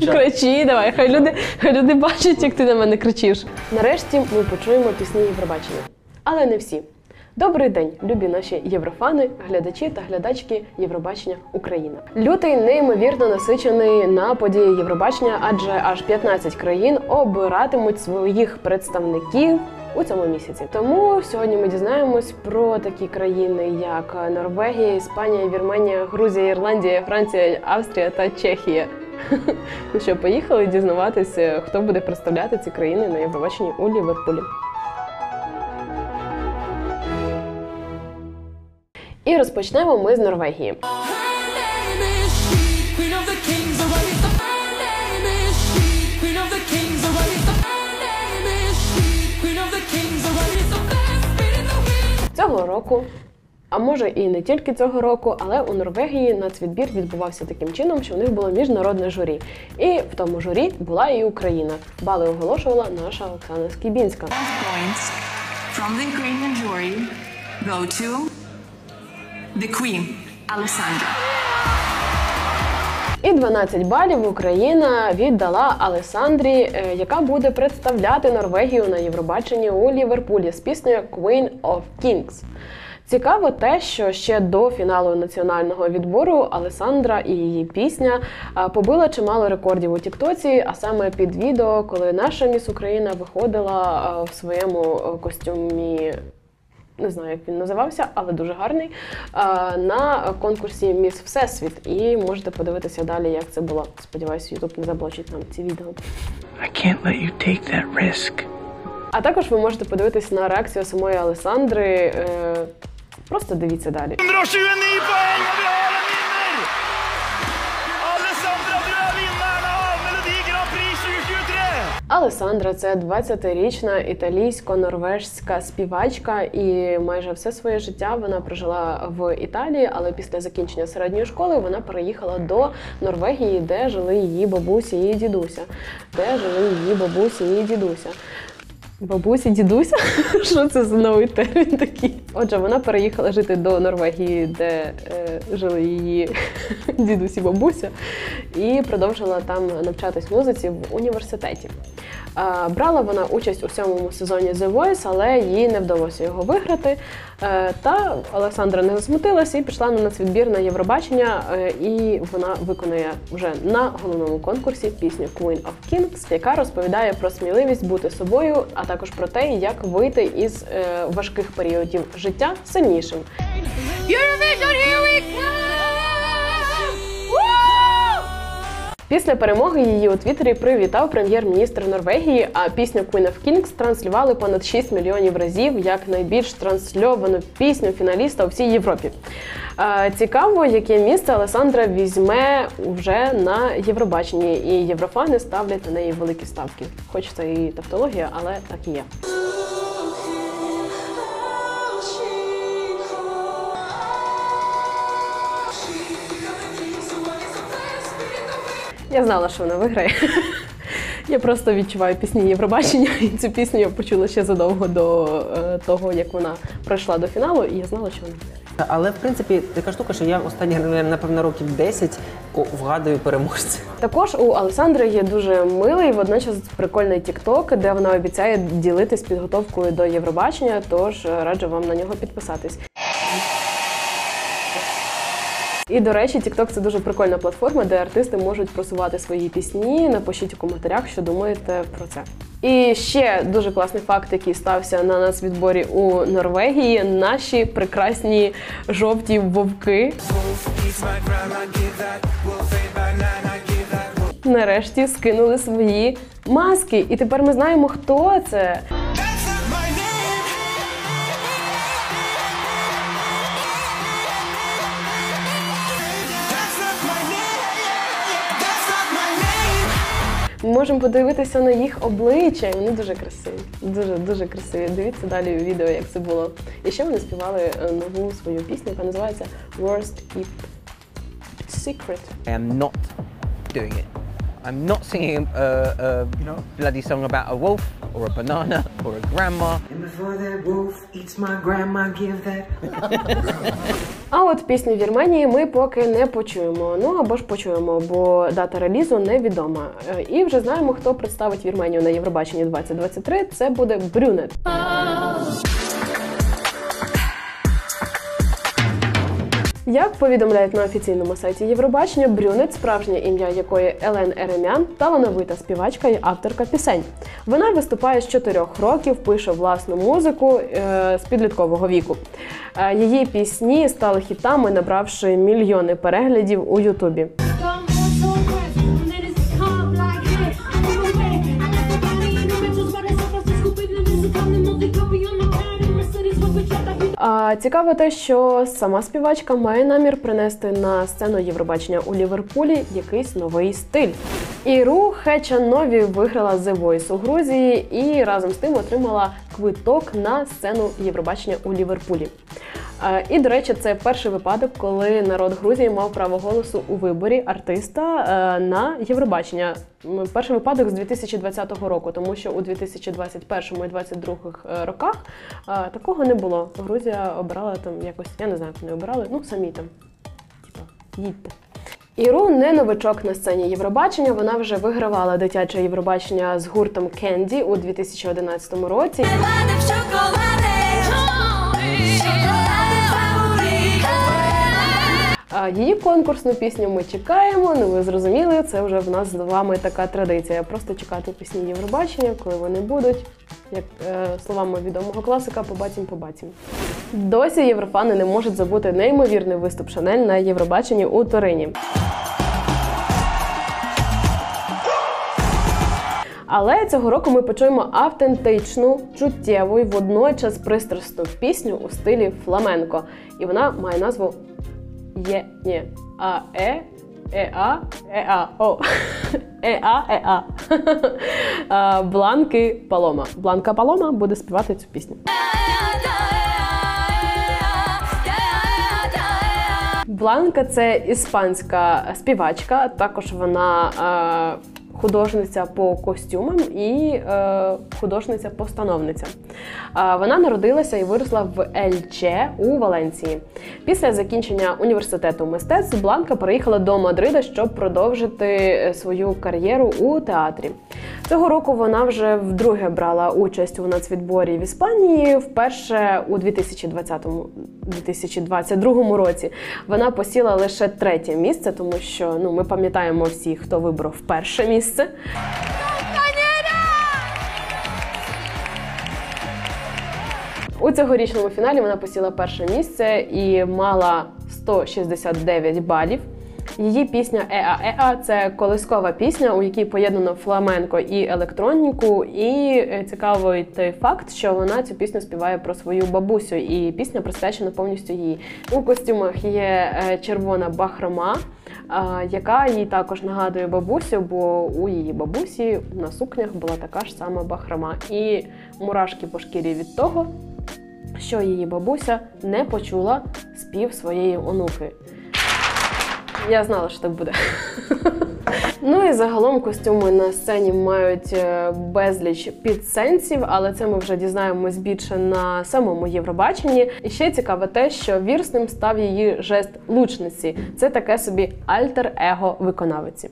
Кричи, давай, хай люди, хай люди бачать, як ти на мене кричиш. Нарешті ми почуємо пісні Євробачення. Але не всі. Добрий день, любі наші єврофани, глядачі та глядачки Євробачення Україна. Лютий неймовірно насичений на події Євробачення, адже аж 15 країн обиратимуть своїх представників у цьому місяці. Тому сьогодні ми дізнаємось про такі країни, як Норвегія, Іспанія, Вірменія, Грузія, Ірландія, Франція, Австрія та Чехія. Ну що, поїхали дізнаватися, хто буде представляти ці країни на Євробаченні у Ліверпулі. І розпочнемо ми з Норвегії. Oh, oh, oh? Цього року, а може і не тільки цього року, але у Норвегії нацвідбір відбувався таким чином, що у них було міжнародне журі. І в тому журі була і Україна. Бали оголошувала наша Оксана Скібінська. from the Ukrainian jury go to the Queen, Alessandra. І 12 балів Україна віддала Алесандрі, е, яка буде представляти Норвегію на Євробаченні у Ліверпулі з піснею Queen of Kings. Цікаво те, що ще до фіналу національного відбору Алесандра і її пісня побила чимало рекордів у Тіктоці, а саме під відео, коли наша міс Україна виходила в своєму е, костюмі не знаю, як він називався, але дуже гарний. На конкурсі Міс Всесвіт. І можете подивитися далі, як це було. Сподіваюся, Ютуб не заблочить нам ці відео. I can't let you take that risk. А також ви можете подивитися на реакцію самої Алесандри. Просто дивіться далі. 129 poäng och vi har en vinner! Alessandra, du är vinnaren av Melodi Grand Prix 2023! Алесандра це 20-річна італійсько-норвежська співачка, і майже все своє життя вона прожила в Італії, але після закінчення середньої школи вона переїхала до Норвегії, де жили її бабусі і дідуся. Де жили її бабусі і дідуся. Бабусі, дідуся? Що це за новий термін такий? Отже, вона переїхала жити до Норвегії, де е, жили її дідусь і бабуся, і продовжила там навчатись музиці в університеті. Е, брала вона участь у сьомому сезоні The Voice, але їй не вдалося його виграти. Е, та Олександра не засмутилася і пішла на нацвідбір на Євробачення, е, і вона виконує вже на головному конкурсі пісню Queen of Kings, яка розповідає про сміливість бути собою, а також про те, як вийти із важких періодів життя сильнішим. Eurovision, here we come! Після перемоги її у Твіттері привітав прем'єр-міністр Норвегії, а пісню Queen of Kings транслювали понад 6 мільйонів разів як найбільш трансльовану пісню фіналіста у всій Європі. Цікаво, яке місце Алесандра візьме вже на Євробаченні, і єврофани ставлять на неї великі ставки. Хоч це і тавтологія, але так і є. Я знала, що вона виграє. Я просто відчуваю пісні Євробачення, і цю пісню я почула ще задовго до е, того, як вона пройшла до фіналу, і я знала, що вона виграє. Але в принципі така штука, що я останні напевно років 10 о, вгадую переможця. Також у Олександри є дуже милий, водночас прикольний тікток, де вона обіцяє ділитись підготовкою до Євробачення. Тож е, раджу вам на нього підписатись. І до речі, TikTok – це дуже прикольна платформа, де артисти можуть просувати свої пісні. Напишіть у коментарях, що думаєте про це. І ще дуже класний факт, який стався на нас відборі у Норвегії. Наші прекрасні жовті вовки. Нарешті скинули свої маски. І тепер ми знаємо, хто це. Можемо подивитися на їх обличчя, і вони дуже красиві. Дуже дуже красиві. Дивіться далі відео, як це було. І ще вони співали е, нову свою пісню, яка називається Worst Keep Secret. I am not doing it. I'm not singing a, a bloody song about a wolf. Or a banana or a grandma. And before that wolf eats my grandma, give that. А от пісню Вірменії ми поки не почуємо. Ну або ж почуємо, бо дата релізу невідома. Е, І вже знаємо, хто представить Вірменію на Євробаченні 2023. Це буде Брюнет. Як повідомляють на офіційному сайті Євробачення, Брюнет, справжнє ім'я якої Елен Еремян, талановита співачка і авторка пісень. Вона виступає з 4 років, пише власну музику е, з підліткового віку. Е, її пісні стали хітами, набравши мільйони переглядів у Ютубі. Цікаво те, що сама співачка має намір принести на сцену Євробачення у Ліверпулі якийсь новий стиль. Іру Хечанові виграла The Voice у Грузії і разом з тим отримала квиток на сцену Євробачення у Ліверпулі. Е, І, до речі, це перший випадок, коли народ Грузії мав право голосу у виборі артиста е, на Євробачення. Перший випадок з 2020 року, тому що у 2021 і 2022 роках е, такого не було. Грузія обирала там якось, я не знаю, як вони обирали, ну самі там, типа, їдьте. Іру не новичок на сцені Євробачення. Вона вже вигравала дитяче Євробачення з гуртом Кенді у 2011 році. Її конкурсну пісню ми чекаємо. Ну ви зрозуміли, це вже в нас з вами така традиція. Просто чекати пісні Євробачення, коли вони будуть. Як е, словами відомого класика, побачим, побачим. Досі єврофани не можуть забути неймовірний виступ Шанель на Євробаченні у Торині. Але цього року ми почуємо автентичну, чуттєву і водночас пристрасну пісню у стилі фламенко. І вона має назву Є ні а е е а е а о е а е а А, Бланки Палома. Бланка Палома буде співати цю пісню. Бланка це іспанська співачка. Також вона е, художниця по костюмам і е, художниця-постановниця. Вона народилася і виросла в Ельче у Валенції. Після закінчення університету мистецтв Бланка переїхала до Мадрида, щоб продовжити е, свою кар'єру у театрі. Цього року вона вже вдруге брала участь у нацвідборі в Іспанії. Вперше у 2020 2022 році вона посіла лише третє місце, тому що ну ми пам'ятаємо всі, хто вибрав перше місце. У цьогорічному фіналі вона посіла перше місце і мала 169 балів. Її пісня Еа Еа це колискова пісня, у якій поєднано фламенко і електроніку. І е, цікавий той факт, що вона цю пісню співає про свою бабусю, і пісня присвячена повністю їй. У костюмах є е, червона бахрома, яка їй також нагадує бабусю, бо у її бабусі на сукнях була така ж сама бахрома. І мурашки по шкірі від того, що її бабуся не почула спів своєї онуки. Я знала, що так буде. Ну і загалом костюми на сцені мають е, безліч підсенсів, але це ми вже дізнаємось більше на самому Євробаченні. І ще цікаве те, що вірсним став її жест лучниці. Це таке собі альтер-его виконавиці.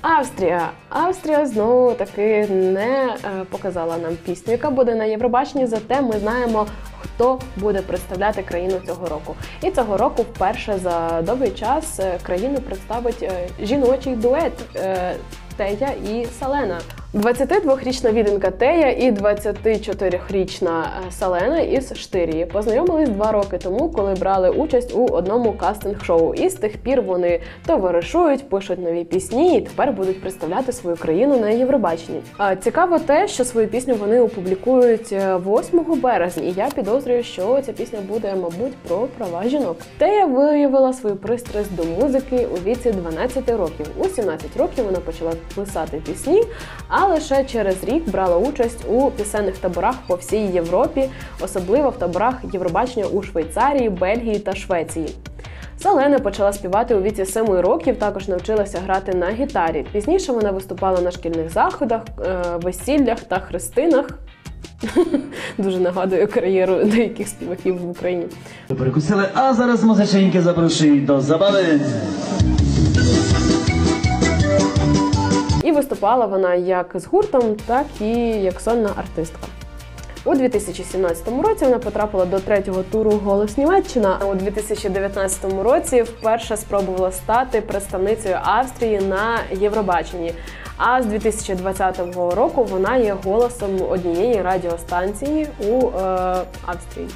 Австрія. Австрія знову таки не е, показала нам пісню, яка буде на Євробаченні. Зате ми знаємо, хто буде представляти країну цього року. І цього року вперше за довгий час е, країну представить е, жіночий дует Тетя Тея і Салена. 22-річна віденка Тея і 24-річна Салена із Штирії познайомились два роки тому, коли брали участь у одному кастинг-шоу. І з тих пір вони товаришують, пишуть нові пісні і тепер будуть представляти свою країну на Євробаченні. Цікаво те, що свою пісню вони опублікують е, 8 березня, і я підозрюю, що ця пісня буде, мабуть, про права жінок. Тея виявила свою пристрасть до музики у віці 12 років. У 17 років вона почала писати пісні, а лише через рік брала участь у пісенних таборах по всій Європі, особливо в таборах Євробачення у Швейцарії, Бельгії та Швеції. Салена почала співати у віці 7 років, також навчилася грати на гітарі. Пізніше вона виступала на шкільних заходах, е, весіллях та хрестинах. Дуже нагадує кар'єру деяких співаків в Україні. Перекусили, а зараз музиченьки запрошую до забави. І виступала вона як з гуртом, так і як сольна артистка. У 2017 році вона потрапила до третього туру Голос Німеччина. У 2019 році вперше спробувала стати представницею Австрії на Євробаченні. А з 2020 року вона є голосом однієї радіостанції у е, Австрії.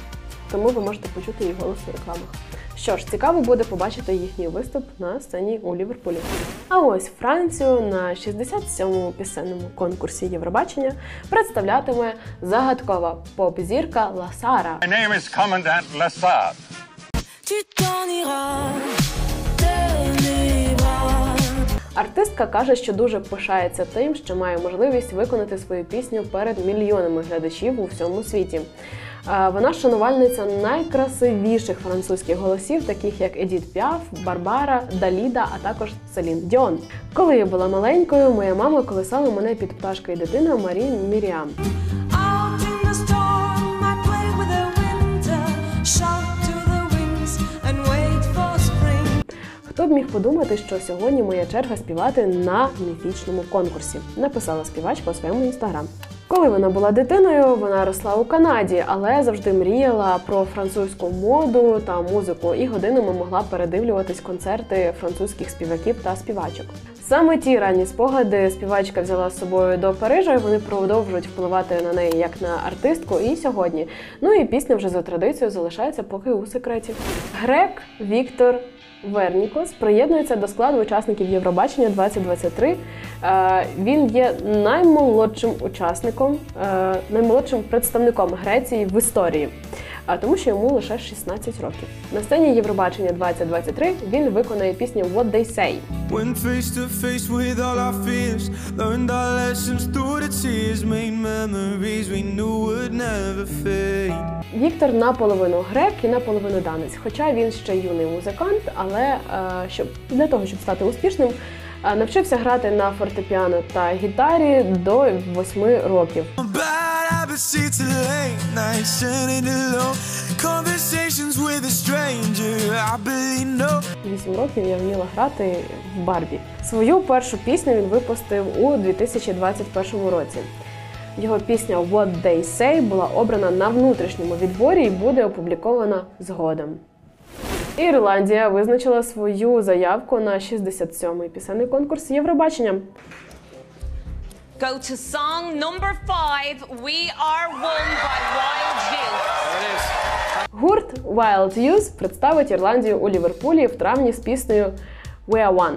Тому ви можете почути її голос у рекламах. Що ж, цікаво буде побачити їхній виступ на сцені у Ліверпулі. А ось Францію на 67-му пісенному конкурсі Євробачення представлятиме загадкова поп-зірка Ласара. My name is Commandant bras. Артистка каже, що дуже пишається тим, що має можливість виконати свою пісню перед мільйонами глядачів у всьому світі. Е, Вона шанувальниця найкрасивіших французьких голосів, таких як Едіт Піаф, Барбара, Даліда, а також Селін Діон. Коли я була маленькою, моя мама колисала мене під пташка і дитина Марі Міріам. Хто б міг подумати, що сьогодні моя черга співати на міфічному конкурсі, написала співачка у своєму інстаграм. Коли вона була дитиною, вона росла у Канаді, але завжди мріяла про французьку моду та музику і годинами могла передивлюватись концерти французьких співаків та співачок. Саме ті ранні спогади співачка взяла з собою до Парижа, і вони продовжують впливати на неї як на артистку і сьогодні. Ну і пісня вже за традицією залишається поки у секреті. Грек Віктор Вернікос приєднується до складу учасників Євробачення 2023. Е, Він є наймолодшим учасником, е, наймолодшим представником Греції в історії, а тому що йому лише 16 років. На сцені Євробачення 2023 він виконає пісню What They Say. Went face to face with all our fears, learned our lessons through the tears, made memories we knew would never fade. Віктор наполовину грек і наполовину данець. Хоча він ще юний музикант, але е, щоб для того, щоб стати успішним, е, навчився грати на фортепіано та гітарі до 8 років. Bad habits lead late nights, sitting alone, conversations with a stranger I barely know. 8 років я вміла грати в Барбі. Свою першу пісню він випустив у 2021 році. Його пісня What They Say була обрана на внутрішньому відборі і буде опублікована згодом. Ірландія визначила свою заявку на 67-й пісенний конкурс Євробачення. Go to song number five. We are won by Wild Youth. Гурт Wild Youth представить Ірландію у Ліверпулі в травні з піснею We Are One.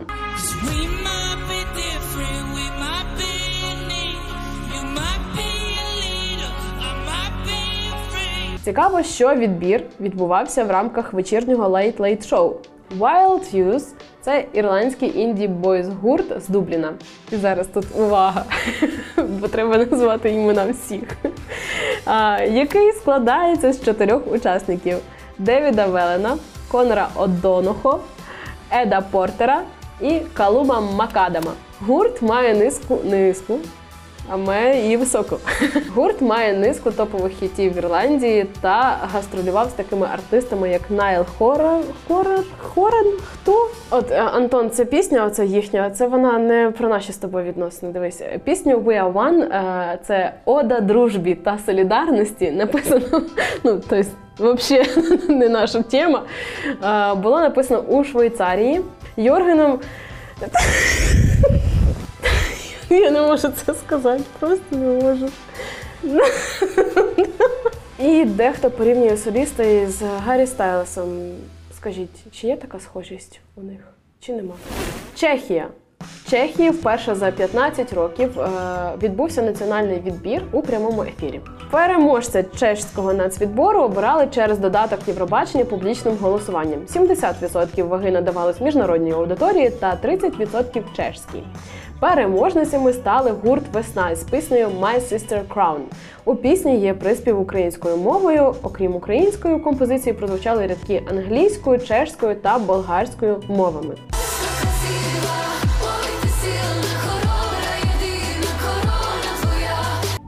Цікаво, що відбір відбувався в рамках вечірнього Late Late Show. Wild Youth – це ірландський інді бойз гурт з Дубліна. І зараз тут увага, бо треба назвати імена всіх. А, який складається з чотирьох учасників: Девіда Велена, Конора Одонохо, Еда Портера і Калума Макадама. Гурт має низку низку а має її високу. Гурт має низку топових хітів в Ірландії та гастролював з такими артистами, як Найл Хора, Хора, Хорен. Хто? От е, Антон, це пісня, оце їхня. Це вона не про наші з тобою відносини. Дивись, пісню We Are One е, це ода дружбі та солідарності. Написано, ну тобто, взагалі не наша тема. Е, Було написано у Швейцарії Йоргеном. Я не можу це сказати, просто не можу. І дехто порівнює соліста із Гаррі Стайлесом. Скажіть, чи є така схожість у них? Чи нема? Чехія. В Чехії вперше за 15 років е, відбувся національний відбір у прямому ефірі. Переможця чеського нацвідбору обирали через додаток Євробачення публічним голосуванням. 70% ваги надавалось міжнародній аудиторії та 30% чешській. Переможницями стали гурт Весна з піснею My Sister Crown. У пісні є приспів українською мовою. Окрім української, у композиції прозвучали рядки англійською, чешською та болгарською мовами.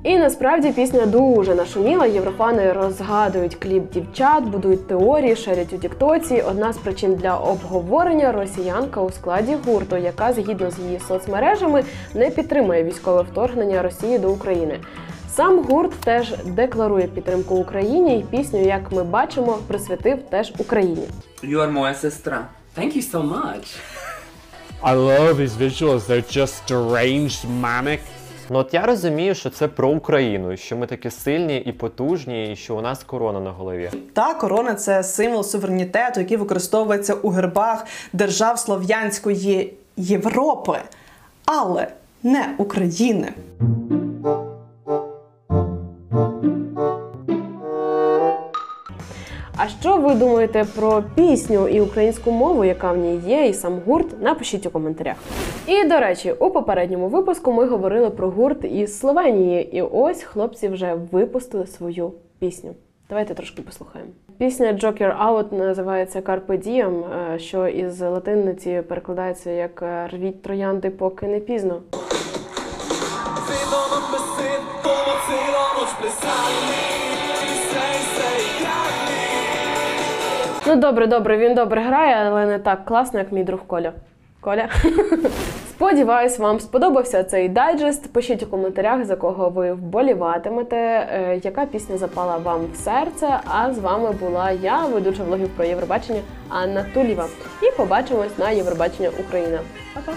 І насправді пісня дуже нашуміла. Єврофани розгадують кліп дівчат, будують теорії, шерять у Тіктоці. Одна з причин для обговорення росіянка у складі гурту, яка згідно з її соцмережами не підтримує військове вторгнення Росії до України. Сам гурт теж декларує підтримку Україні, і пісню, як ми бачимо, присвятив теж Україні. You are моя сестра. Thank you so much. I love these visuals. They're just deranged, manic. Ну от я розумію, що це про Україну, що ми такі сильні і потужні, і що у нас корона на голові. Та корона це символ суверенітету, який використовується у гербах держав Слов'янської Європи, але не України. Ви думаєте про пісню і українську мову, яка в ній є, і сам гурт? Напишіть у коментарях. І до речі, у попередньому випуску ми говорили про гурт із Словенії, і ось хлопці вже випустили свою пісню. Давайте трошки послухаємо. Пісня Joker Out називається Carpe Diem, е, що із латиниці перекладається як е, Рвіть троянди, поки не пізно. Ну добре, добре, він добре грає, але не так класно, як мій друг Коля. Коля. Сподіваюсь, вам сподобався цей дайджест. Пишіть у коментарях, за кого ви вболіватимете, е, яка пісня запала вам в серце. А з вами була я, ведуча влогів про Євробачення Анна Тулєва. І побачимось на Євробачення Україна. Пока!